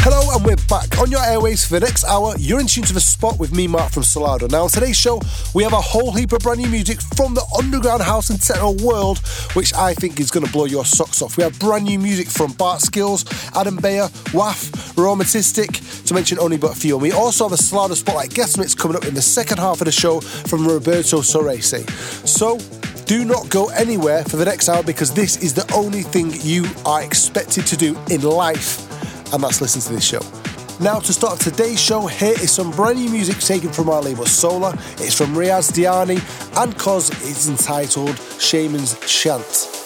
Hello, and we're back on your airways for the next hour. You're in tune to the spot with me, Mark from Solardo. Now, on today's show, we have a whole heap of brand new music from the underground house and techno world, which I think is going to blow your socks off. We have brand new music from Bart Skills, Adam Beyer, WAF, Raumakustik, to mention only but a few. And we also have a Solardo Spotlight guest mix coming up in the second half of the show from Roberto Surace. So, do not go anywhere for the next hour because this is the only thing you are expected to do in life and that's listen to this show. Now, to start today's show, here is some brand new music taken from our label Solar. It's from Riaz Diani, and cause it's entitled Shaman's Chant.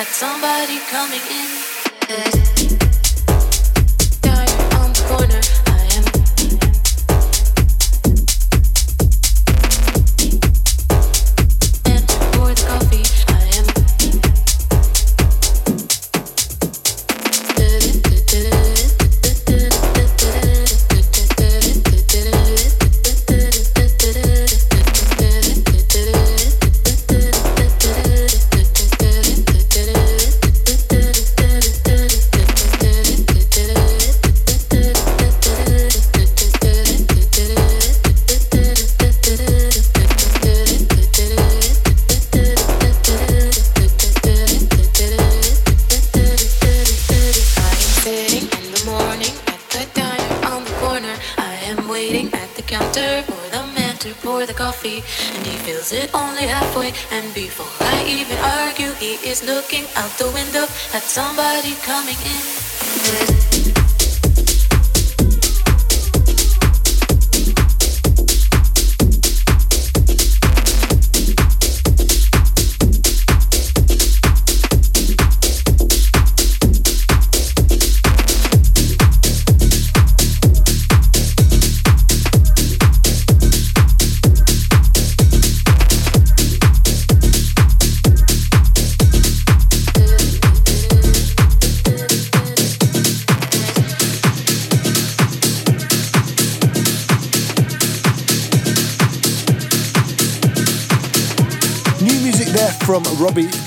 At somebody coming in.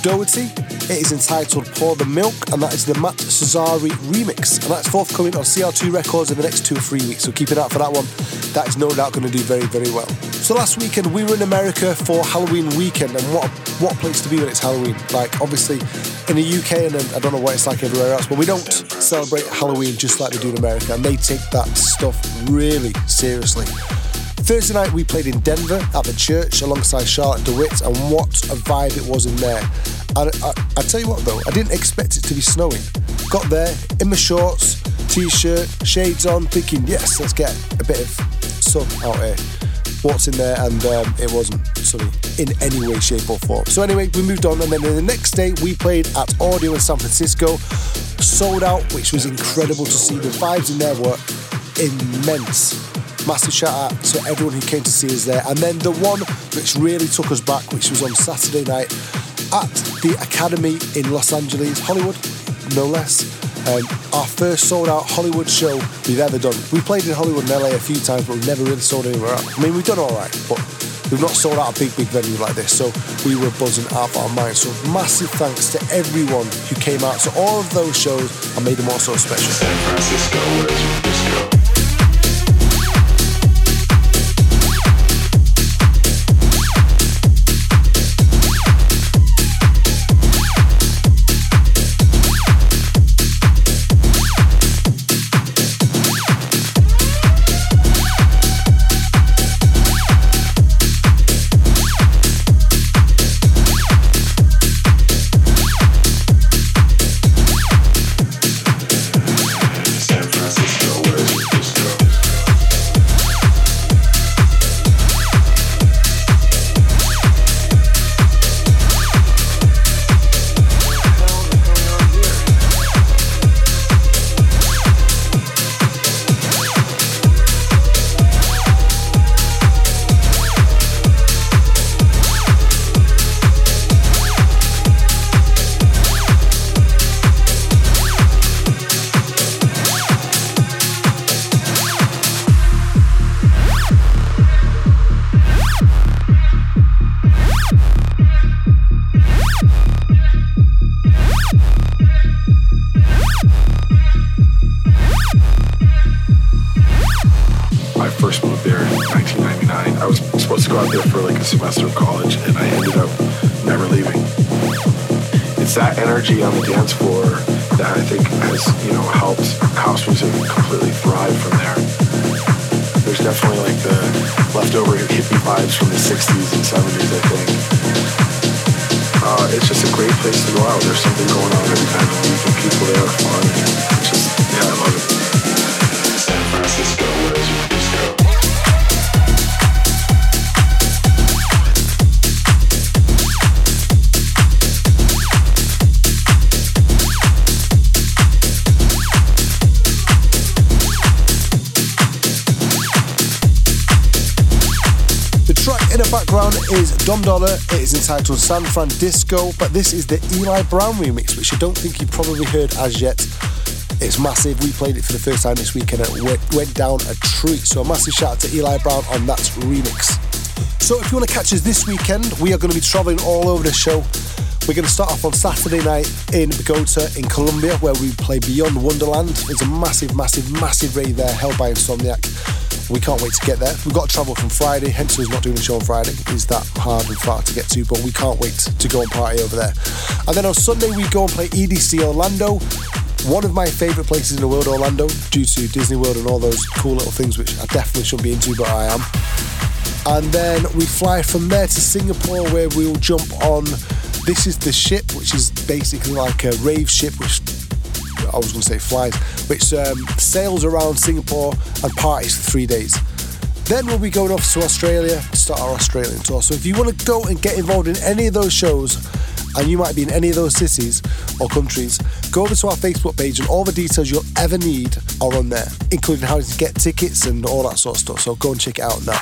Doherty. It is entitled Pour the Milk, and that is the Matt Cesari remix. And that's forthcoming on CR2 Records in the next two or three weeks, so keep an eye out for that one. That is no doubt going to do very, very well. So last weekend we were in America for Halloween weekend, and what what place to be when it's Halloween? Like obviously in the UK, and then I don't know what it's like everywhere else, but we don't celebrate Halloween just like they do in America, and they take that stuff really seriously. Thursday night we played in Denver at the church alongside Charlotte de Witte, and what a vibe it was in there. And I, I tell you what though, I didn't expect it to be snowing. Got there in my shorts, t-shirt, shades on, thinking yes, let's get a bit of sun out here. What's in there and um, it wasn't sunny in any way, shape or form. So anyway, we moved on, and then the next day we played at Audio in San Francisco, sold out, which was incredible to see. The vibes in there were immense. Massive shout out to everyone who came to see us there. And then the one which really took us back, which was on Saturday night at the Academy in Los Angeles, Hollywood, no less. Um, our first sold out Hollywood show we've ever done. We played in Hollywood and LA a few times, but we've never really sold anywhere else. I mean, we've done all right, but we've not sold out a big, big venue like this. So we were buzzing out of our minds. So massive thanks to everyone who came out to all of those shows and made them all so special. Is Dom Dolla. It is entitled San Francisco, but this is the Eli Brown remix, which I don't think you probably heard as yet. It's massive. We played it for the first time this weekend and it went, down a treat. So a massive shout out to Eli Brown on that remix. So if you want to catch us this weekend, we are going to be traveling all over the show. We're going to start off on Saturday night in Bogota in Colombia, where we play Beyond Wonderland. It's a massive, massive, massive rave there held by Insomniac. We can't wait to get there. We've got to travel from Friday, hence us not doing the show on Friday. It's that hard and far to get to, but we can't wait to go and party over there. And then on Sunday, we go and play EDC Orlando. One of my favourite places in the world, Orlando, due to Disney World and all those cool little things which I definitely shouldn't be into, but I am. And then we fly from there to Singapore where we'll jump on This is the Ship, which is basically like a rave ship, which I was going to say flies, which um, sails around Singapore and parties for three days. Then we'll be going off to Australia to start our Australian tour. So if you want to go and get involved in any of those shows, and you might be in any of those cities or countries, go over to our Facebook page and all the details you'll ever need are on there, including how to get tickets and all that sort of stuff. So go and check it out now.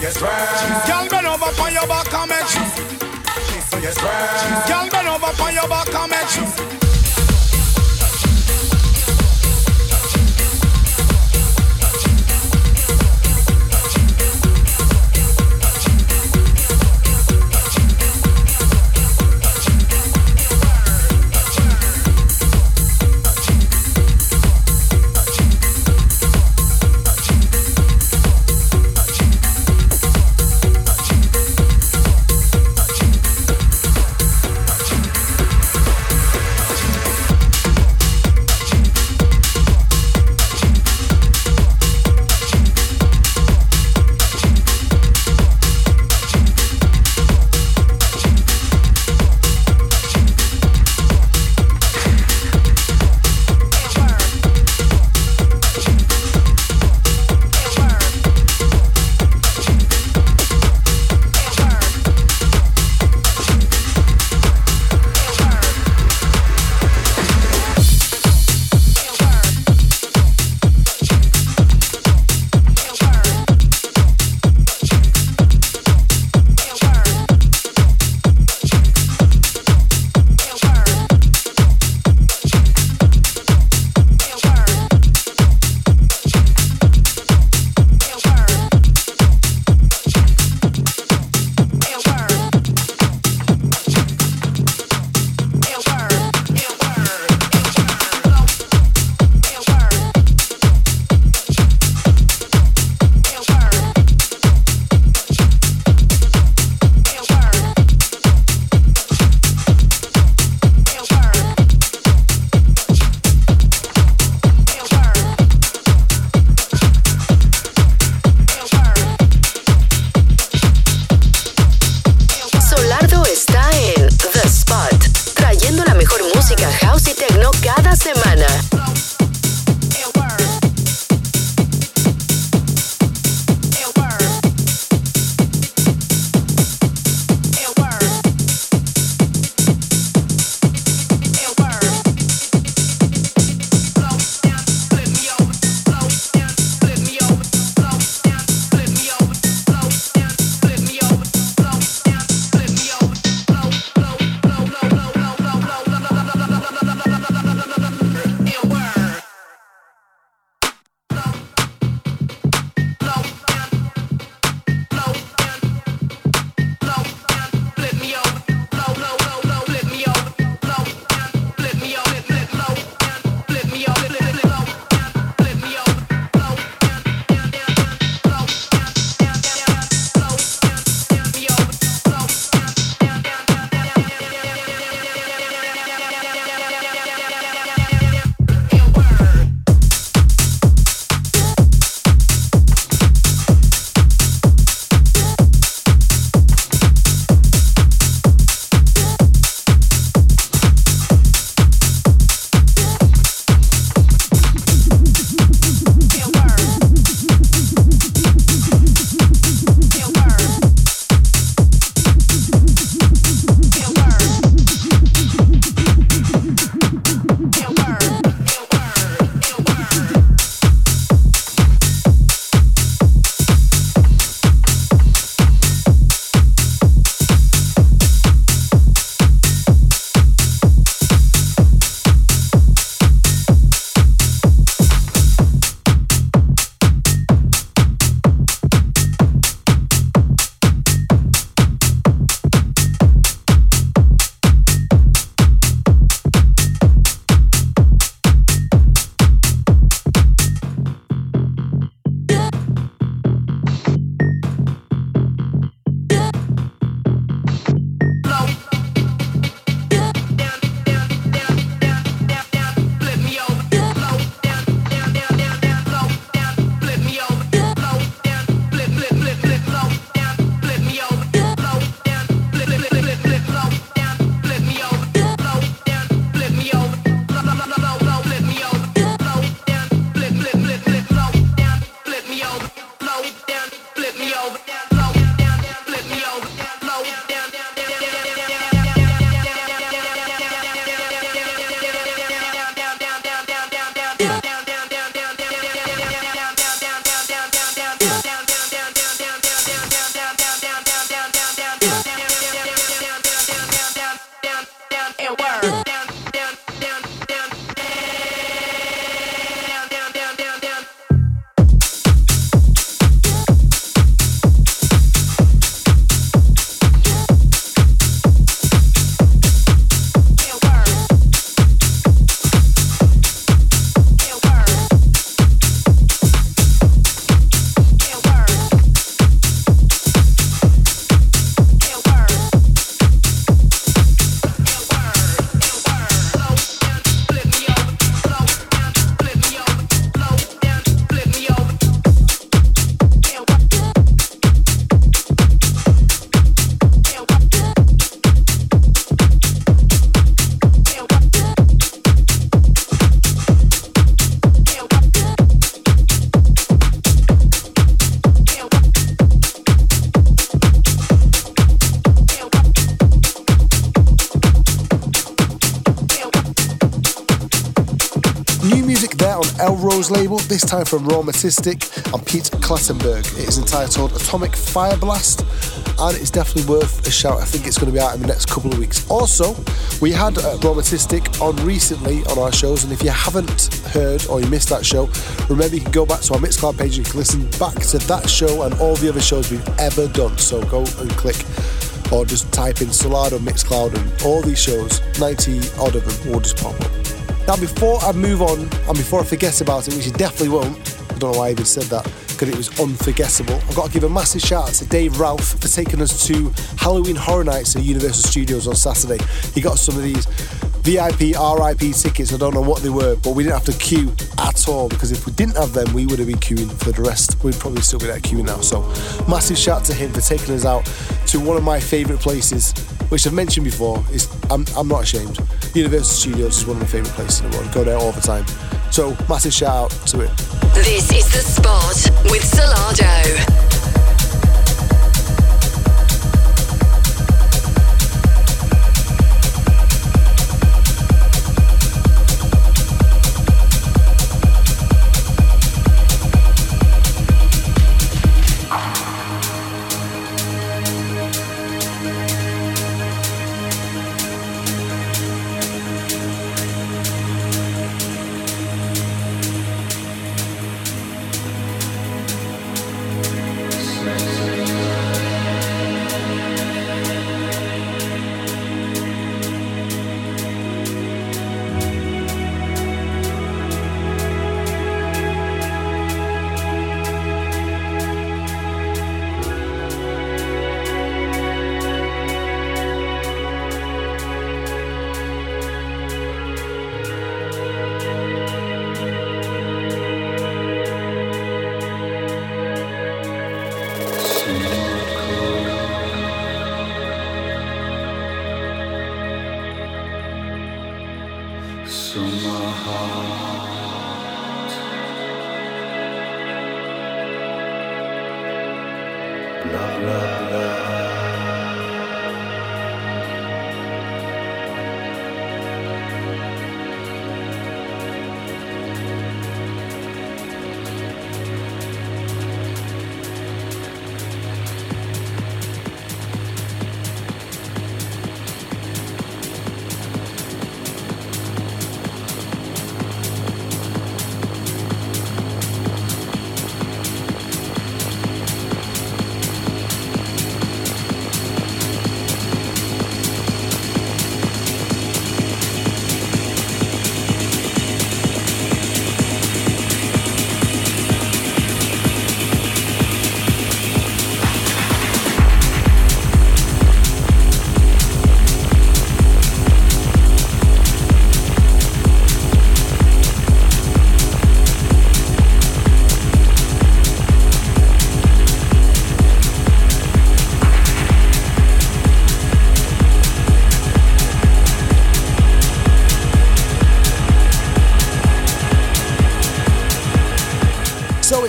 Girl, bend over on your back and make you. Girl, bend over on your back and make time from Raumakustik and Pete Klettenberg. It is entitled Atomic Fire Blast and it's definitely worth a shout. I think it's going to be out in the next couple of weeks. Also, we had uh, Raumakustik on recently on our shows, and if you haven't heard or you missed that show, remember you can go back to our Mixcloud page and you can listen back to that show and all the other shows we've ever done. So go and click or just type in Solardo Mixcloud and all these shows, 90 odd of them will just pop up. Now, before I move on and before I forget about it, which you definitely won't, I don't know why I even said that because it was unforgettable. I've got to give a massive shout out to Dave Ralph for taking us to Halloween Horror Nights at Universal Studios on Saturday. He got some of these VIP RIP tickets. I don't know what they were, but we didn't have to queue at all because if we didn't have them, we would have been queuing for the rest. We'd probably still be there queuing now. So, massive shout out to him for taking us out to one of my favourite places, which I've mentioned before. Is I'm, I'm not ashamed. Universal Studios is one of my favourite places in the world. Go there all the time. So, massive shout out to it. This is The Spot with Solardo.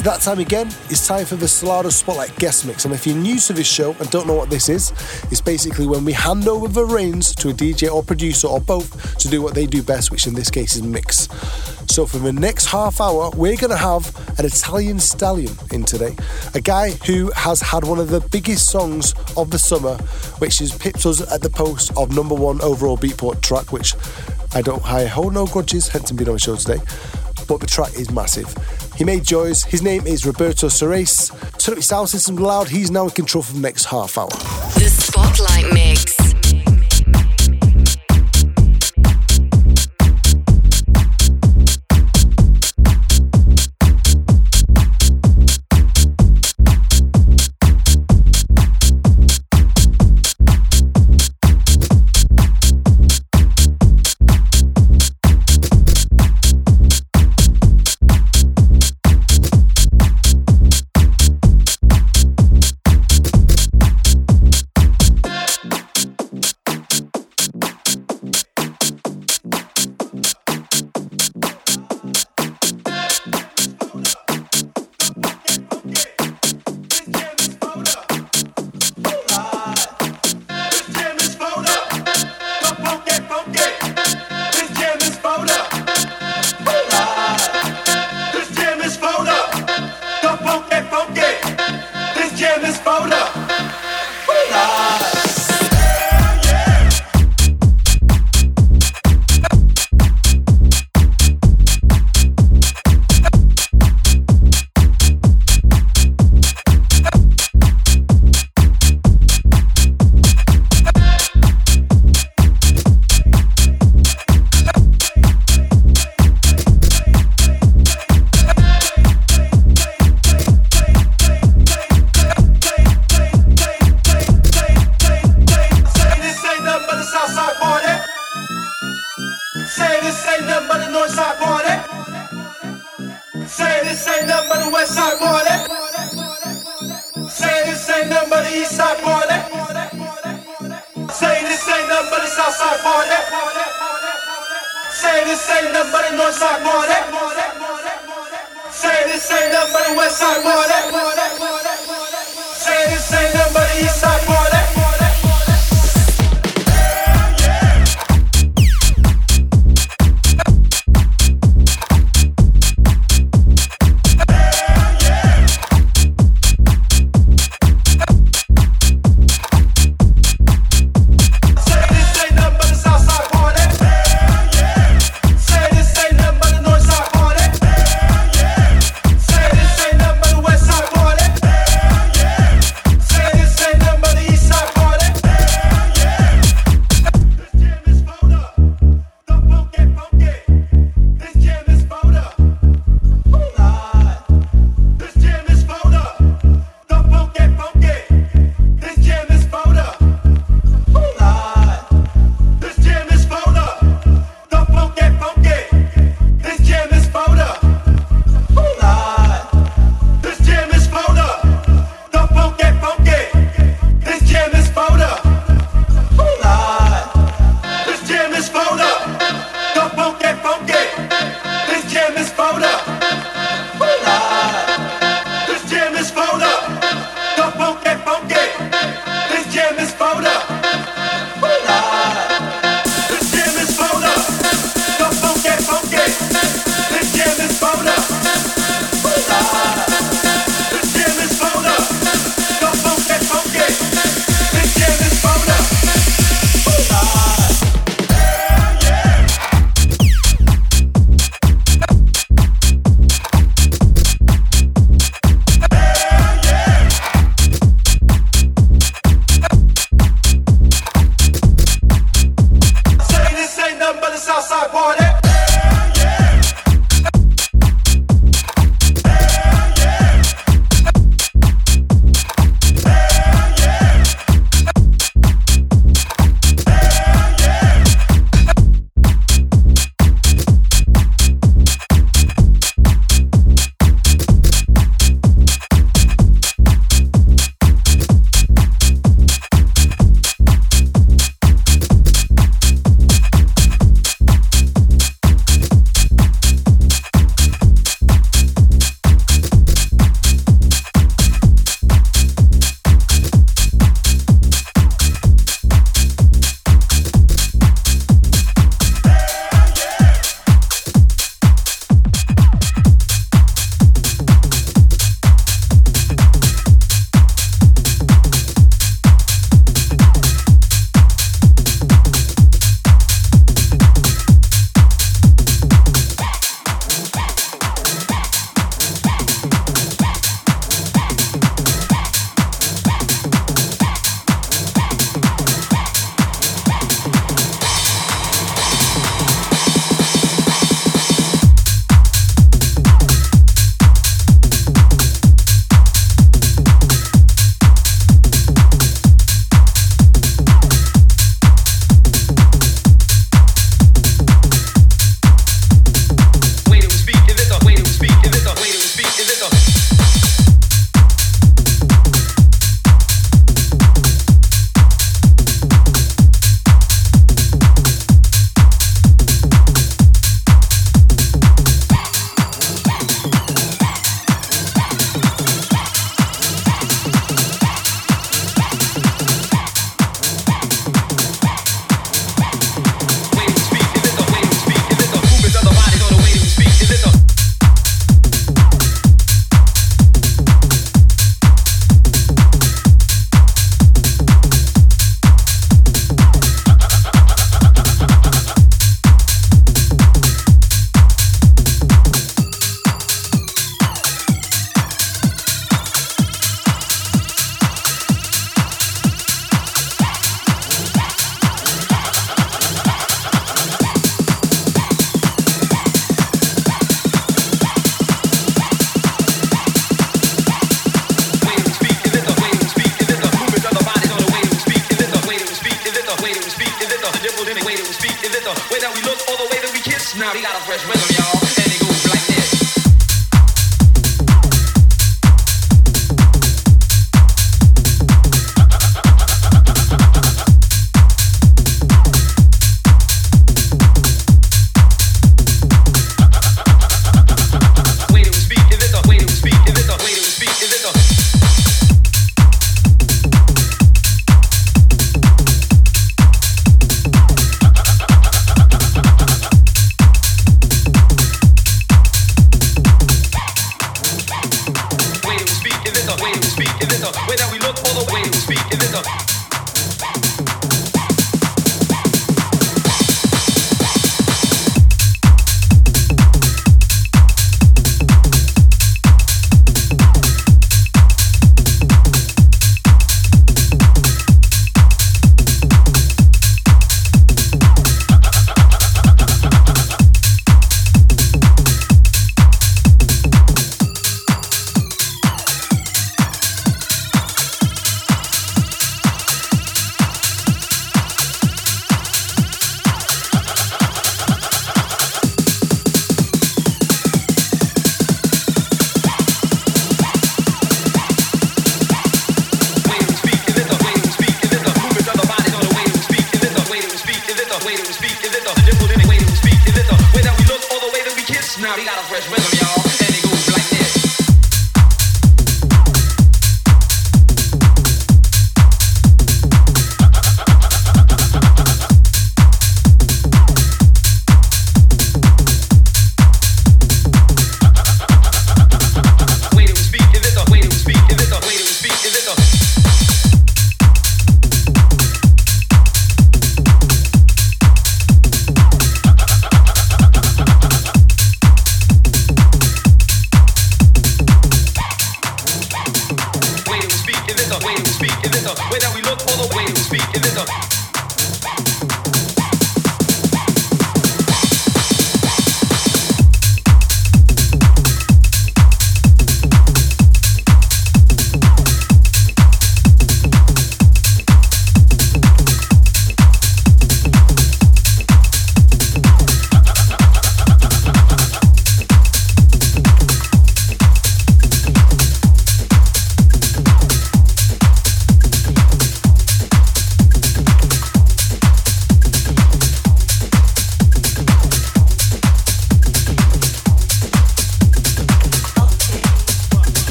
It's that time again. It's time for the Solardo Spotlight guest mix. And if you're new to this show and don't know what this is, it's basically when we hand over the reins to a DJ or producer or both to do what they do best, which in this case is mix. So for the next half hour, we're going to have an Italian stallion in today. A guy who has had one of the biggest songs of the summer, which is pipped us at the post of number one overall Beatport track, which I don't I hold no grudges, hence him being on the show today. But the track is massive. He made joys. His name is Roberto Surace. Turn up your sound system loud. He's now in control for the next half hour. The Spotlight Mix.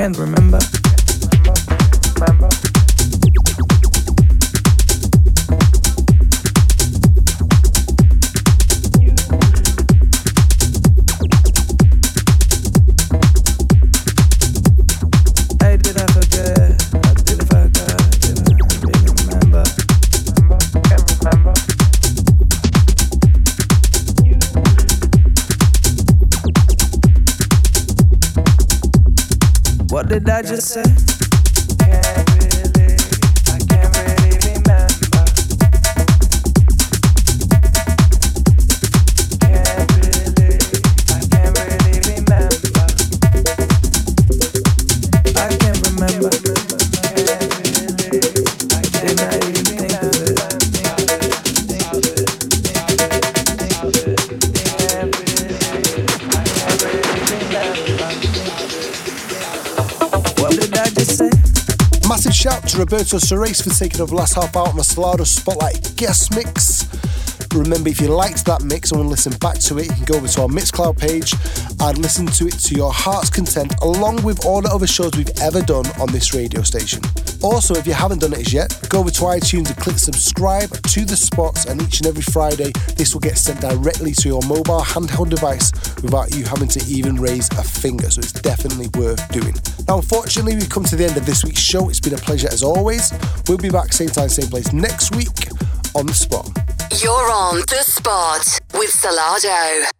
can't remember. Roberto Surace for taking over last half hour on the Solardo Spotlight guest mix. Remember, if you liked that mix and want to listen back to it, you can go over to our Mixcloud page and listen to it to your heart's content, along with all the other shows we've ever done on this radio station. Also, if you haven't done it as yet, go over to iTunes and click subscribe to the spots, and each and every Friday, this will get sent directly to your mobile handheld device without you having to even raise a finger. So it's definitely worth doing. Unfortunately, we've come to the end of this week's show. It's been a pleasure as always. We'll be back same time, same place next week on The Spot. You're on The Spot with Solardo.